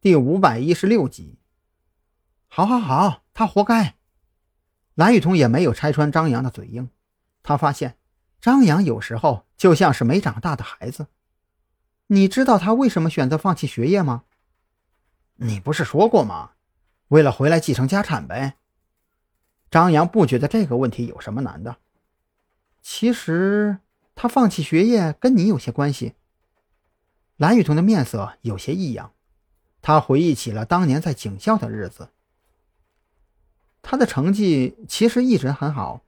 第五百一十六集。好，好，好，他活该。蓝雨桐也没有拆穿张扬的嘴硬，他发现张扬有时候就像是没长大的孩子。你知道他为什么选择放弃学业吗？你不是说过吗？为了回来继承家产呗。张扬不觉得这个问题有什么难的。其实他放弃学业跟你有些关系。蓝雨桐的面色有些异样。他回忆起了当年在警校的日子，他的成绩其实一直很好，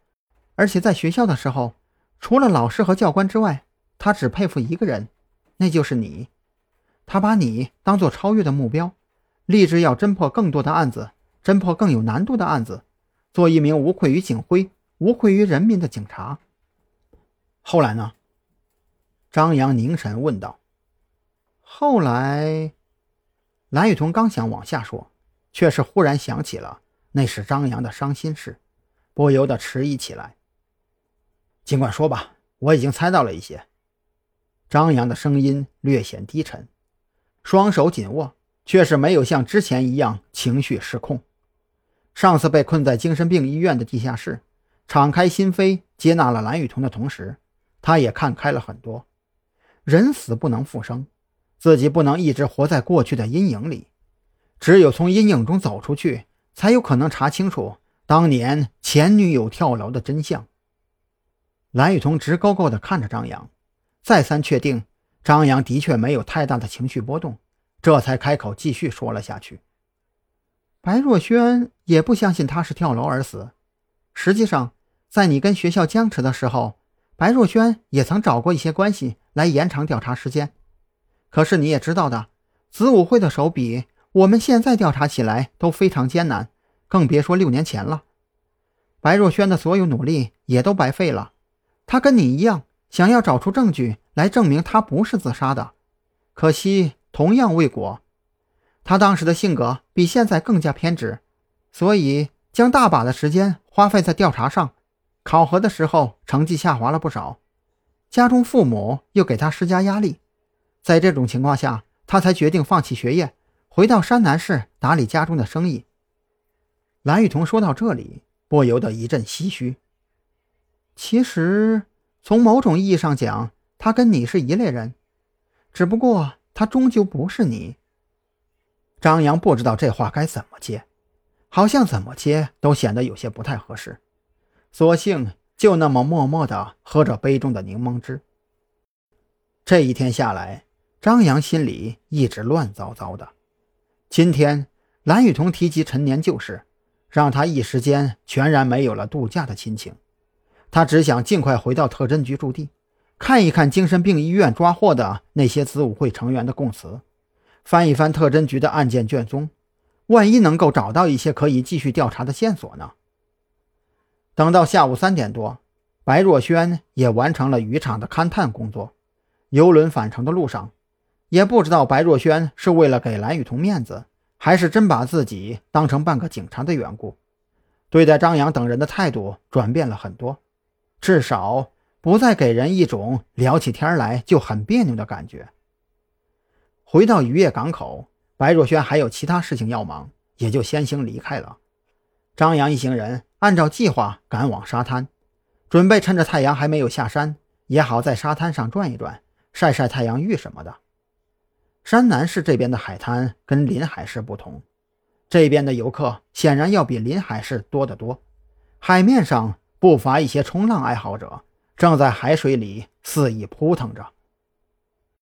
而且在学校的时候，除了老师和教官之外，他只佩服一个人，那就是你。他把你当做超越的目标，立志要侦破更多的案子，侦破更有难度的案子，做一名无愧于警徽、无愧于人民的警察。后来呢？张扬凝神问道。后来。蓝雨桐刚想往下说，却是忽然想起了那是张扬的伤心事，不由得迟疑起来。尽管说吧，我已经猜到了一些。张扬的声音略显低沉，双手紧握，却是没有像之前一样情绪失控。上次被困在精神病医院的地下室，敞开心扉接纳了蓝雨桐的同时，他也看开了很多。人死不能复生。自己不能一直活在过去的阴影里，只有从阴影中走出去，才有可能查清楚当年前女友跳楼的真相。蓝雨桐直勾勾地看着张扬，再三确定张扬的确没有太大的情绪波动，这才开口继续说了下去。白若萱也不相信他是跳楼而死。实际上，在你跟学校僵持的时候，白若萱也曾找过一些关系来延长调查时间。可是你也知道的，子午会的手笔，我们现在调查起来都非常艰难，更别说六年前了。白若萱的所有努力也都白费了。她跟你一样，想要找出证据来证明她不是自杀的，可惜同样未果。她当时的性格比现在更加偏执，所以将大把的时间花费在调查上。考核的时候成绩下滑了不少，家中父母又给她施加压力。在这种情况下，他才决定放弃学业，回到山南市打理家中的生意。蓝雨桐说到这里，不由得一阵唏嘘。其实，从某种意义上讲，他跟你是一类人，只不过他终究不是你。张扬不知道这话该怎么接，好像怎么接都显得有些不太合适，索性就那么默默地喝着杯中的柠檬汁。这一天下来。张扬心里一直乱糟糟的。今天蓝雨桐提及陈年旧事，让他一时间全然没有了度假的心情。他只想尽快回到特侦局驻地，看一看精神病医院抓获的那些子午会成员的供词，翻一翻特侦局的案件卷宗，万一能够找到一些可以继续调查的线索呢？等到下午三点多，白若萱也完成了渔场的勘探工作。游轮返程的路上。也不知道白若萱是为了给蓝雨桐面子，还是真把自己当成半个警察的缘故，对待张扬等人的态度转变了很多，至少不再给人一种聊起天来就很别扭的感觉。回到渔业港口，白若萱还有其他事情要忙，也就先行离开了。张扬一行人按照计划赶往沙滩，准备趁着太阳还没有下山，也好在沙滩上转一转，晒晒太阳浴什么的。山南市这边的海滩跟临海市不同，这边的游客显然要比临海市多得多。海面上不乏一些冲浪爱好者，正在海水里肆意扑腾着。